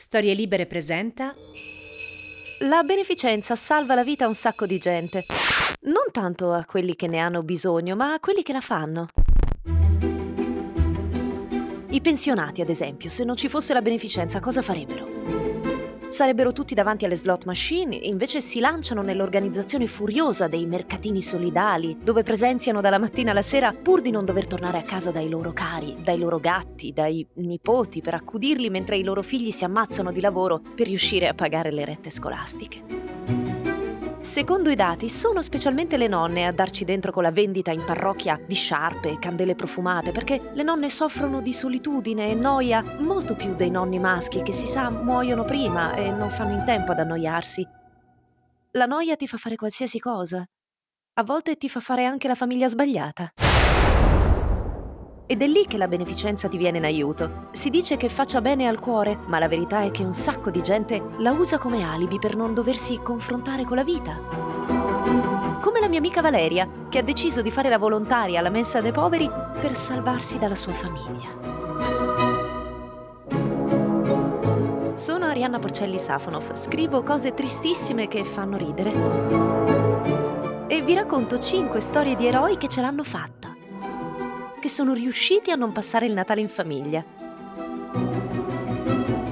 Storie Libere presenta La beneficenza salva la vita a un sacco di gente. Non tanto a quelli che ne hanno bisogno, ma a quelli che la fanno. I pensionati, ad esempio, se non ci fosse la beneficenza, cosa farebbero? Sarebbero tutti davanti alle slot machine, invece si lanciano nell'organizzazione furiosa dei mercatini solidali, dove presenziano dalla mattina alla sera pur di non dover tornare a casa dai loro cari, dai loro gatti, dai nipoti per accudirli mentre i loro figli si ammazzano di lavoro per riuscire a pagare le rette scolastiche. Secondo i dati, sono specialmente le nonne a darci dentro con la vendita in parrocchia di sciarpe e candele profumate, perché le nonne soffrono di solitudine e noia molto più dei nonni maschi che si sa muoiono prima e non fanno in tempo ad annoiarsi. La noia ti fa fare qualsiasi cosa. A volte ti fa fare anche la famiglia sbagliata. Ed è lì che la beneficenza ti viene in aiuto. Si dice che faccia bene al cuore, ma la verità è che un sacco di gente la usa come alibi per non doversi confrontare con la vita. Come la mia amica Valeria, che ha deciso di fare la volontaria alla mensa dei poveri per salvarsi dalla sua famiglia. Sono Arianna Porcelli Safonov, scrivo cose tristissime che fanno ridere. E vi racconto 5 storie di eroi che ce l'hanno fatta che sono riusciti a non passare il Natale in famiglia.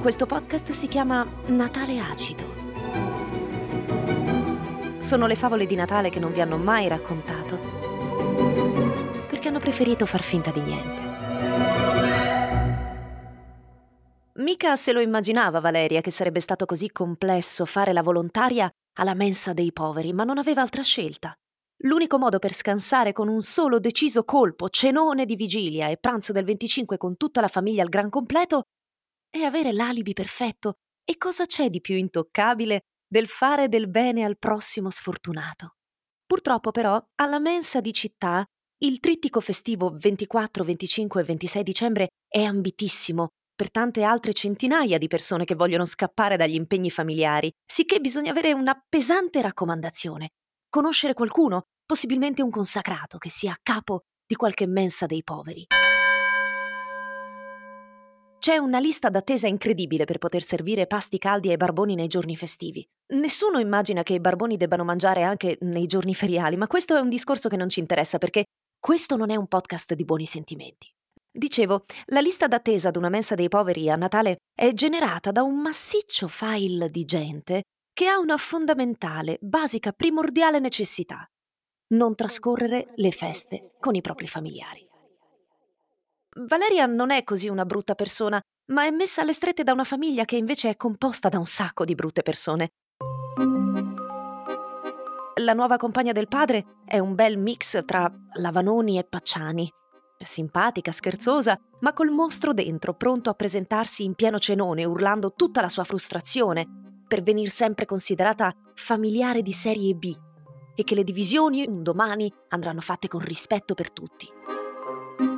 Questo podcast si chiama Natale acido. Sono le favole di Natale che non vi hanno mai raccontato, perché hanno preferito far finta di niente. Mica se lo immaginava Valeria che sarebbe stato così complesso fare la volontaria alla mensa dei poveri, ma non aveva altra scelta. L'unico modo per scansare con un solo deciso colpo, cenone di vigilia e pranzo del 25 con tutta la famiglia al gran completo, è avere l'alibi perfetto. E cosa c'è di più intoccabile del fare del bene al prossimo sfortunato? Purtroppo però, alla mensa di città, il trittico festivo 24, 25 e 26 dicembre è ambitissimo per tante altre centinaia di persone che vogliono scappare dagli impegni familiari, sicché bisogna avere una pesante raccomandazione conoscere qualcuno, possibilmente un consacrato che sia a capo di qualche mensa dei poveri. C'è una lista d'attesa incredibile per poter servire pasti caldi ai barboni nei giorni festivi. Nessuno immagina che i barboni debbano mangiare anche nei giorni feriali, ma questo è un discorso che non ci interessa perché questo non è un podcast di buoni sentimenti. Dicevo, la lista d'attesa ad una mensa dei poveri a Natale è generata da un massiccio file di gente che ha una fondamentale, basica, primordiale necessità. Non trascorrere le feste con i propri familiari. Valeria non è così una brutta persona, ma è messa alle strette da una famiglia che invece è composta da un sacco di brutte persone. La nuova compagna del padre è un bel mix tra Lavanoni e Pacciani. Simpatica, scherzosa, ma col mostro dentro, pronto a presentarsi in pieno cenone, urlando tutta la sua frustrazione, per venir sempre considerata familiare di serie B e che le divisioni un domani andranno fatte con rispetto per tutti.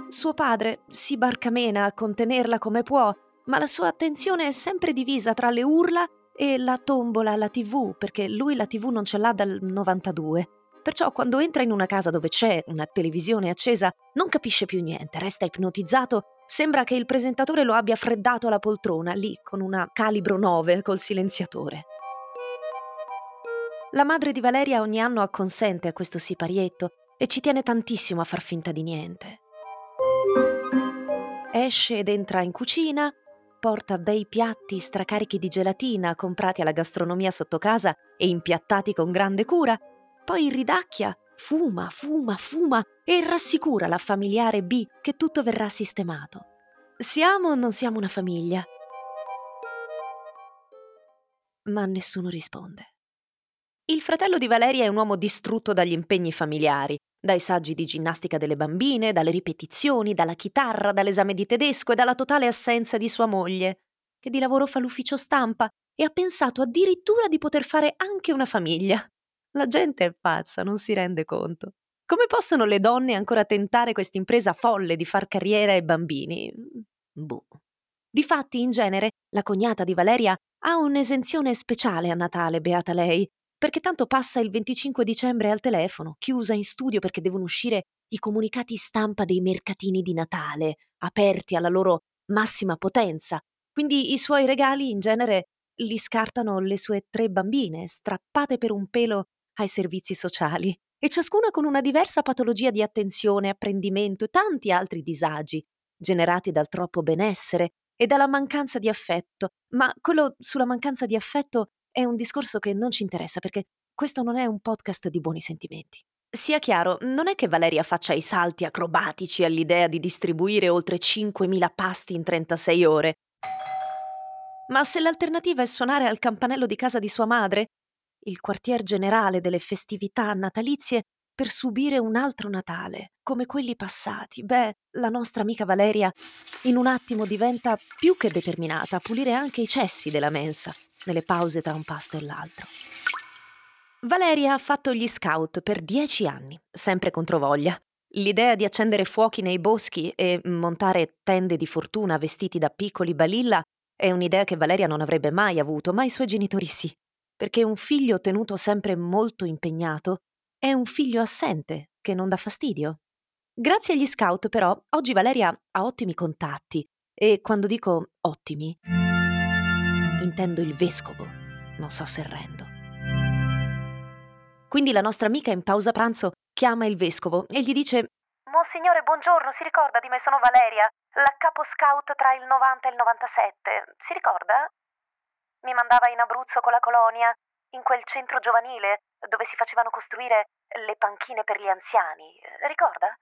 Suo padre si barcamena a contenerla come può, ma la sua attenzione è sempre divisa tra le urla e la tombola alla tv, perché lui la tv non ce l'ha dal 92. Perciò quando entra in una casa dove c'è una televisione accesa non capisce più niente, resta ipnotizzato Sembra che il presentatore lo abbia freddato alla poltrona, lì con una calibro 9 col silenziatore. La madre di Valeria ogni anno acconsente a questo siparietto e ci tiene tantissimo a far finta di niente. Esce ed entra in cucina, porta bei piatti stracarichi di gelatina comprati alla gastronomia sotto casa e impiattati con grande cura, poi ridacchia, fuma, fuma, fuma e rassicura la familiare B che tutto verrà sistemato. Siamo o non siamo una famiglia? Ma nessuno risponde. Il fratello di Valeria è un uomo distrutto dagli impegni familiari, dai saggi di ginnastica delle bambine, dalle ripetizioni, dalla chitarra, dall'esame di tedesco e dalla totale assenza di sua moglie, che di lavoro fa l'ufficio stampa e ha pensato addirittura di poter fare anche una famiglia. La gente è pazza, non si rende conto. Come possono le donne ancora tentare questa impresa folle di far carriera ai bambini? Boh. Difatti, in genere, la cognata di Valeria ha un'esenzione speciale a Natale, beata lei, perché tanto passa il 25 dicembre al telefono, chiusa in studio perché devono uscire i comunicati stampa dei mercatini di Natale, aperti alla loro massima potenza. Quindi i suoi regali in genere li scartano le sue tre bambine, strappate per un pelo ai servizi sociali, e ciascuna con una diversa patologia di attenzione, apprendimento e tanti altri disagi, generati dal troppo benessere e dalla mancanza di affetto. Ma quello sulla mancanza di affetto è un discorso che non ci interessa perché questo non è un podcast di buoni sentimenti. Sia chiaro, non è che Valeria faccia i salti acrobatici all'idea di distribuire oltre 5.000 pasti in 36 ore. Ma se l'alternativa è suonare al campanello di casa di sua madre, il quartier generale delle festività natalizie, per subire un altro Natale, come quelli passati, beh, la nostra amica Valeria in un attimo diventa più che determinata a pulire anche i cessi della mensa, nelle pause tra un pasto e l'altro. Valeria ha fatto gli scout per dieci anni, sempre controvoglia. L'idea di accendere fuochi nei boschi e montare tende di fortuna vestiti da piccoli balilla è un'idea che Valeria non avrebbe mai avuto, ma i suoi genitori sì, perché un figlio tenuto sempre molto impegnato è un figlio assente che non dà fastidio. Grazie agli scout, però, oggi Valeria ha ottimi contatti e quando dico ottimi, intendo il vescovo, non so se rendo. Quindi la nostra amica in pausa pranzo chiama il vescovo e gli dice Monsignore, buongiorno, si ricorda di me? Sono Valeria, la capo scout tra il 90 e il 97. Si ricorda? Mi mandava in Abruzzo con la colonia, in quel centro giovanile dove si facevano costruire le panchine per gli anziani. Ricorda?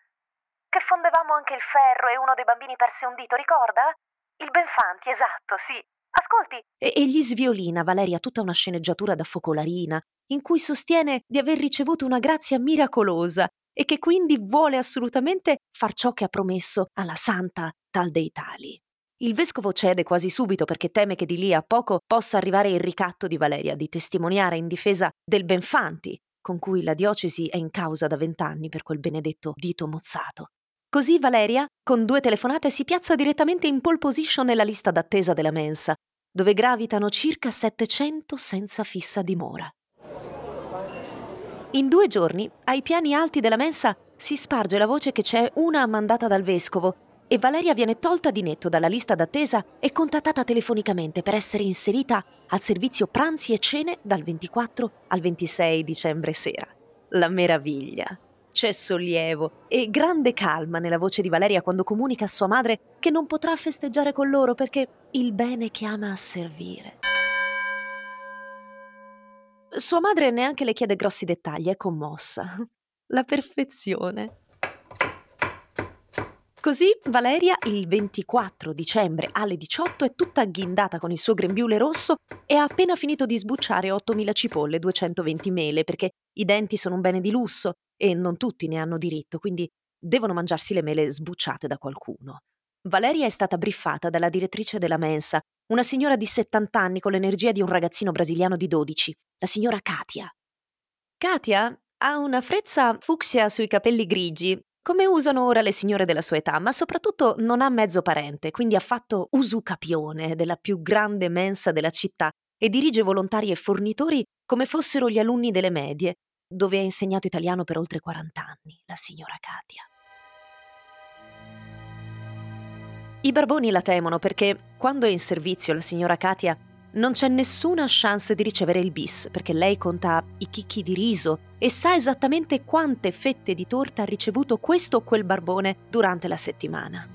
Che fondevamo anche il ferro e uno dei bambini perse un dito, ricorda? Il Benfanti, esatto, sì. Ascolti. E, e gli sviolina Valeria tutta una sceneggiatura da focolarina, in cui sostiene di aver ricevuto una grazia miracolosa e che quindi vuole assolutamente far ciò che ha promesso alla santa tal dei tali. Il vescovo cede quasi subito perché teme che di lì a poco possa arrivare il ricatto di Valeria di testimoniare in difesa del Benfanti, con cui la diocesi è in causa da vent'anni per quel benedetto dito mozzato. Così Valeria, con due telefonate, si piazza direttamente in pole position nella lista d'attesa della mensa, dove gravitano circa 700 senza fissa dimora. In due giorni, ai piani alti della mensa si sparge la voce che c'è una mandata dal vescovo e Valeria viene tolta di netto dalla lista d'attesa e contattata telefonicamente per essere inserita al servizio pranzi e cene dal 24 al 26 dicembre sera. La meraviglia! C'è sollievo e grande calma nella voce di Valeria quando comunica a sua madre che non potrà festeggiare con loro perché il bene chiama a servire. Sua madre neanche le chiede grossi dettagli, è commossa. La perfezione. Così Valeria il 24 dicembre alle 18 è tutta agghindata con il suo grembiule rosso e ha appena finito di sbucciare 8.000 cipolle e 220 mele perché i denti sono un bene di lusso e non tutti ne hanno diritto, quindi devono mangiarsi le mele sbucciate da qualcuno. Valeria è stata briffata dalla direttrice della mensa, una signora di 70 anni con l'energia di un ragazzino brasiliano di 12, la signora Katia. Katia ha una frezza fucsia sui capelli grigi, come usano ora le signore della sua età, ma soprattutto non ha mezzo parente, quindi ha fatto usucapione della più grande mensa della città e dirige volontari e fornitori come fossero gli alunni delle medie, dove ha insegnato italiano per oltre 40 anni, la signora Katia. I barboni la temono perché, quando è in servizio la signora Katia, non c'è nessuna chance di ricevere il bis, perché lei conta i chicchi di riso e sa esattamente quante fette di torta ha ricevuto questo o quel barbone durante la settimana.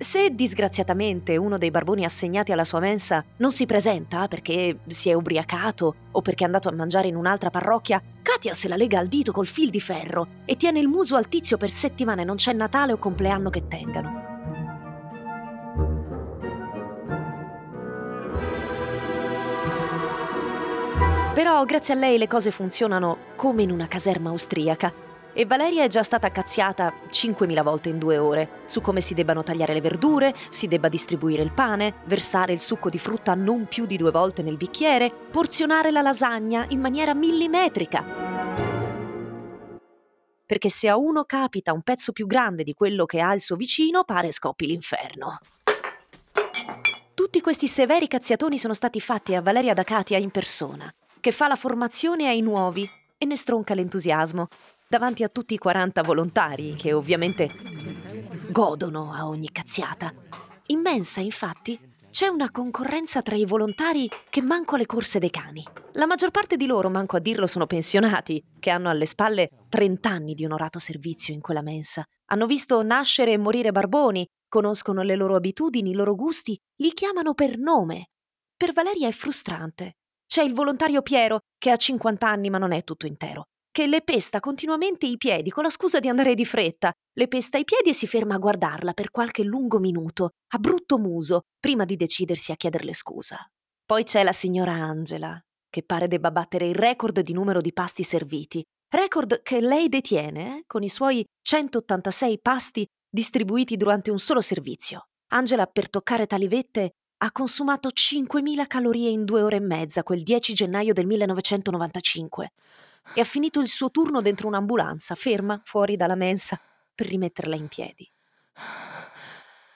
Se disgraziatamente uno dei barboni assegnati alla sua mensa non si presenta perché si è ubriacato o perché è andato a mangiare in un'altra parrocchia, Katia se la lega al dito col fil di ferro e tiene il muso al tizio per settimane, non c'è Natale o compleanno che tengano. Però grazie a lei le cose funzionano come in una caserma austriaca e Valeria è già stata cazziata 5.000 volte in due ore su come si debbano tagliare le verdure, si debba distribuire il pane, versare il succo di frutta non più di due volte nel bicchiere, porzionare la lasagna in maniera millimetrica. Perché se a uno capita un pezzo più grande di quello che ha il suo vicino, pare scoppi l'inferno. Tutti questi severi cazziatoni sono stati fatti a Valeria da Katia in persona, che fa la formazione ai nuovi e ne stronca l'entusiasmo davanti a tutti i 40 volontari che ovviamente godono a ogni cazziata. Immensa, infatti, c'è una concorrenza tra i volontari che manco alle corse dei cani. La maggior parte di loro, manco a dirlo, sono pensionati, che hanno alle spalle 30 anni di onorato servizio in quella mensa. Hanno visto nascere e morire barboni, conoscono le loro abitudini, i loro gusti, li chiamano per nome. Per Valeria è frustrante. C'è il volontario Piero, che ha 50 anni ma non è tutto intero che le pesta continuamente i piedi con la scusa di andare di fretta. Le pesta i piedi e si ferma a guardarla per qualche lungo minuto, a brutto muso, prima di decidersi a chiederle scusa. Poi c'è la signora Angela, che pare debba battere il record di numero di pasti serviti. Record che lei detiene, eh, con i suoi 186 pasti distribuiti durante un solo servizio. Angela, per toccare tali vette, ha consumato 5.000 calorie in due ore e mezza quel 10 gennaio del 1995 e ha finito il suo turno dentro un'ambulanza, ferma fuori dalla mensa, per rimetterla in piedi.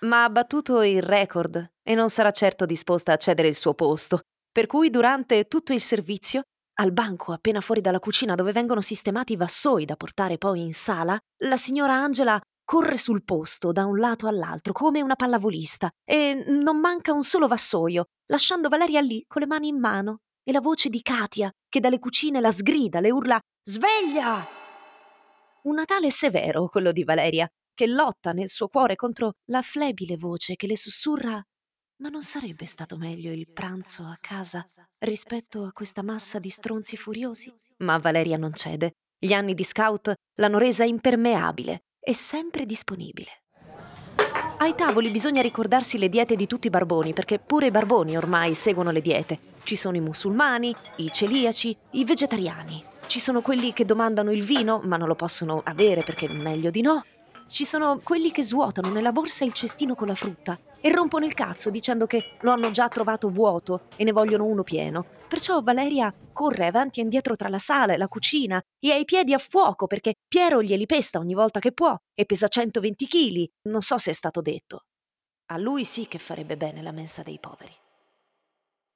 Ma ha battuto il record e non sarà certo disposta a cedere il suo posto, per cui durante tutto il servizio, al banco appena fuori dalla cucina dove vengono sistemati i vassoi da portare poi in sala, la signora Angela corre sul posto da un lato all'altro come una pallavolista e non manca un solo vassoio, lasciando Valeria lì con le mani in mano e la voce di Katia che dalle cucine la sgrida, le urla Sveglia! Un Natale severo, quello di Valeria, che lotta nel suo cuore contro la flebile voce che le sussurra ma non sarebbe stato meglio il pranzo a casa rispetto a questa massa di stronzi furiosi? Ma Valeria non cede. Gli anni di scout l'hanno resa impermeabile e sempre disponibile. Ai tavoli bisogna ricordarsi le diete di tutti i barboni, perché pure i barboni ormai seguono le diete. Ci sono i musulmani, i celiaci, i vegetariani. Ci sono quelli che domandano il vino, ma non lo possono avere perché meglio di no. Ci sono quelli che svuotano nella borsa il cestino con la frutta e rompono il cazzo dicendo che lo hanno già trovato vuoto e ne vogliono uno pieno. Perciò Valeria corre avanti e indietro tra la sala e la cucina e ha i piedi a fuoco perché Piero glieli pesta ogni volta che può e pesa 120 kg. Non so se è stato detto. A lui sì che farebbe bene la mensa dei poveri.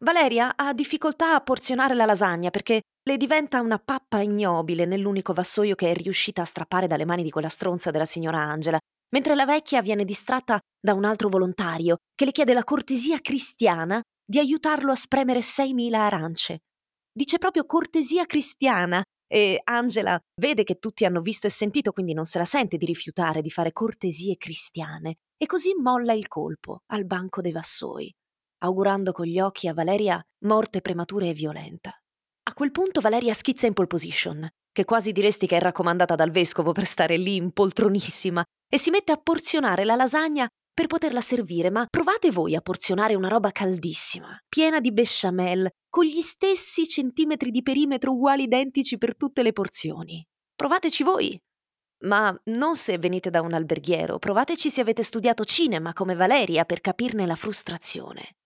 Valeria ha difficoltà a porzionare la lasagna perché le diventa una pappa ignobile nell'unico vassoio che è riuscita a strappare dalle mani di quella stronza della signora Angela, mentre la vecchia viene distratta da un altro volontario che le chiede la cortesia cristiana di aiutarlo a spremere 6.000 arance. Dice proprio cortesia cristiana e Angela vede che tutti hanno visto e sentito, quindi non se la sente di rifiutare di fare cortesie cristiane e così molla il colpo al banco dei vassoi augurando con gli occhi a Valeria morte prematura e violenta. A quel punto Valeria schizza in pole position, che quasi diresti che è raccomandata dal vescovo per stare lì impoltronissima, e si mette a porzionare la lasagna per poterla servire, ma provate voi a porzionare una roba caldissima, piena di besciamel, con gli stessi centimetri di perimetro uguali identici per tutte le porzioni. Provateci voi. Ma non se venite da un alberghiero, provateci se avete studiato cinema come Valeria per capirne la frustrazione.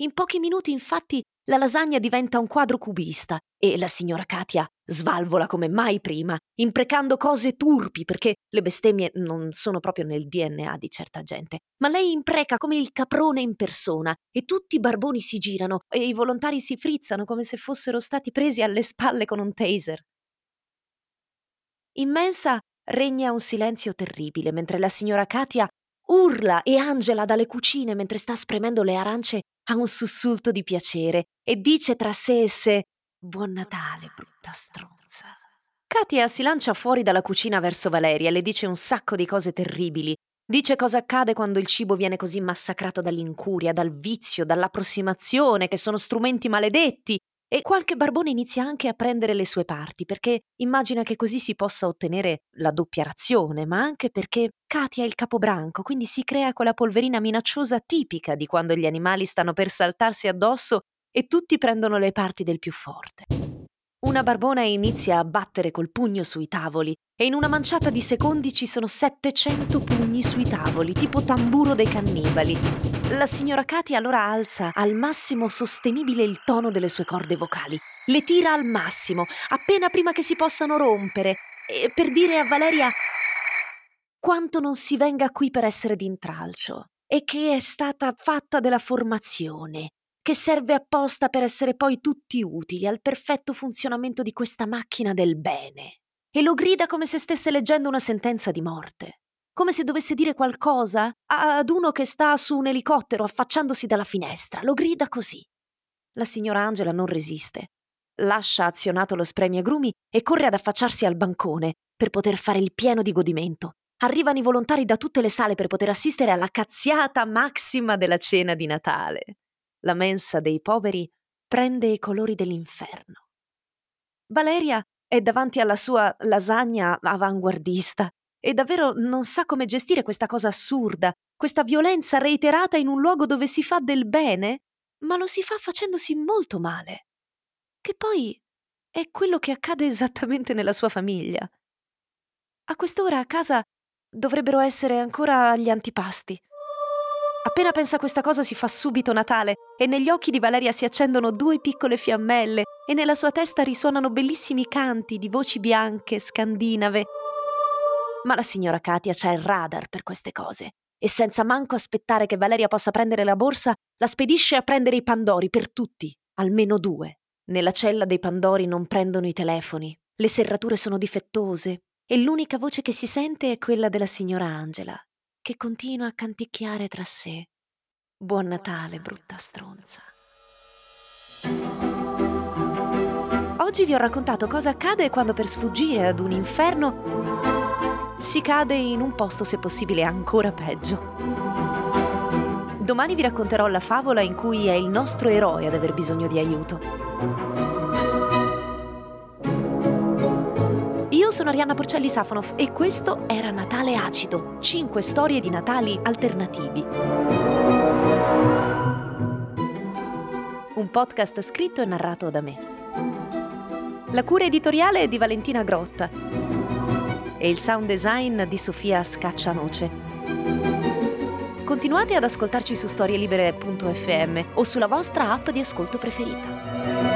In pochi minuti, infatti, la lasagna diventa un quadro cubista e la signora Katia svalvola come mai prima, imprecando cose turpi perché le bestemmie non sono proprio nel DNA di certa gente. Ma lei impreca come il caprone in persona e tutti i barboni si girano e i volontari si frizzano come se fossero stati presi alle spalle con un taser. In mensa regna un silenzio terribile mentre la signora Katia urla e Angela dalle cucine mentre sta spremendo le arance ha un sussulto di piacere e dice tra sé e sé Buon Natale, brutta stronza. Katia si lancia fuori dalla cucina verso Valeria e le dice un sacco di cose terribili. Dice cosa accade quando il cibo viene così massacrato dall'incuria, dal vizio, dall'approssimazione, che sono strumenti maledetti, e qualche barbone inizia anche a prendere le sue parti, perché immagina che così si possa ottenere la doppia razione, ma anche perché Katia è il capobranco, quindi si crea quella polverina minacciosa tipica di quando gli animali stanno per saltarsi addosso e tutti prendono le parti del più forte. Una barbona inizia a battere col pugno sui tavoli e in una manciata di secondi ci sono 700 pugni sui tavoli, tipo tamburo dei cannibali. La signora Katy allora alza al massimo sostenibile il tono delle sue corde vocali, le tira al massimo, appena prima che si possano rompere, per dire a Valeria quanto non si venga qui per essere d'intralcio e che è stata fatta della formazione, che serve apposta per essere poi tutti utili al perfetto funzionamento di questa macchina del bene. E lo grida come se stesse leggendo una sentenza di morte. come se dovesse dire qualcosa ad uno che sta su un elicottero affacciandosi dalla finestra. Lo grida così. La signora Angela non resiste. Lascia azionato lo spremiagrumi e corre ad affacciarsi al bancone per poter fare il pieno di godimento. Arrivano i volontari da tutte le sale per poter assistere alla cazziata massima della cena di Natale. La mensa dei poveri prende i colori dell'inferno. Valeria è davanti alla sua lasagna avanguardista e davvero non sa come gestire questa cosa assurda, questa violenza reiterata in un luogo dove si fa del bene, ma lo si fa facendosi molto male. Che poi è quello che accade esattamente nella sua famiglia. A quest'ora a casa dovrebbero essere ancora gli antipasti. Appena pensa a questa cosa si fa subito Natale e negli occhi di Valeria si accendono due piccole fiammelle e nella sua testa risuonano bellissimi canti di voci bianche, scandinave. Ma la signora Katia c'ha il radar per queste cose e senza manco aspettare che Valeria possa prendere la borsa, la spedisce a prendere i pandori per tutti, almeno due. Nella cella dei pandori non prendono i telefoni, le serrature sono difettose e l'unica voce che si sente è quella della signora Angela, che continua a canticchiare tra sé. Buon Natale, brutta stronza. Oggi vi ho raccontato cosa accade quando per sfuggire ad un inferno si cade in un posto se possibile ancora peggio. Domani vi racconterò la favola in cui è il nostro eroe ad aver bisogno di aiuto. Sono Arianna Porcelli Safonov e questo era Natale Acido, 5 storie di Natali alternativi. Un podcast scritto e narrato da me. La cura editoriale è di Valentina Grotta e il sound design di Sofia Scaccianoce. Continuate ad ascoltarci su storielibere.fm o sulla vostra app di ascolto preferita.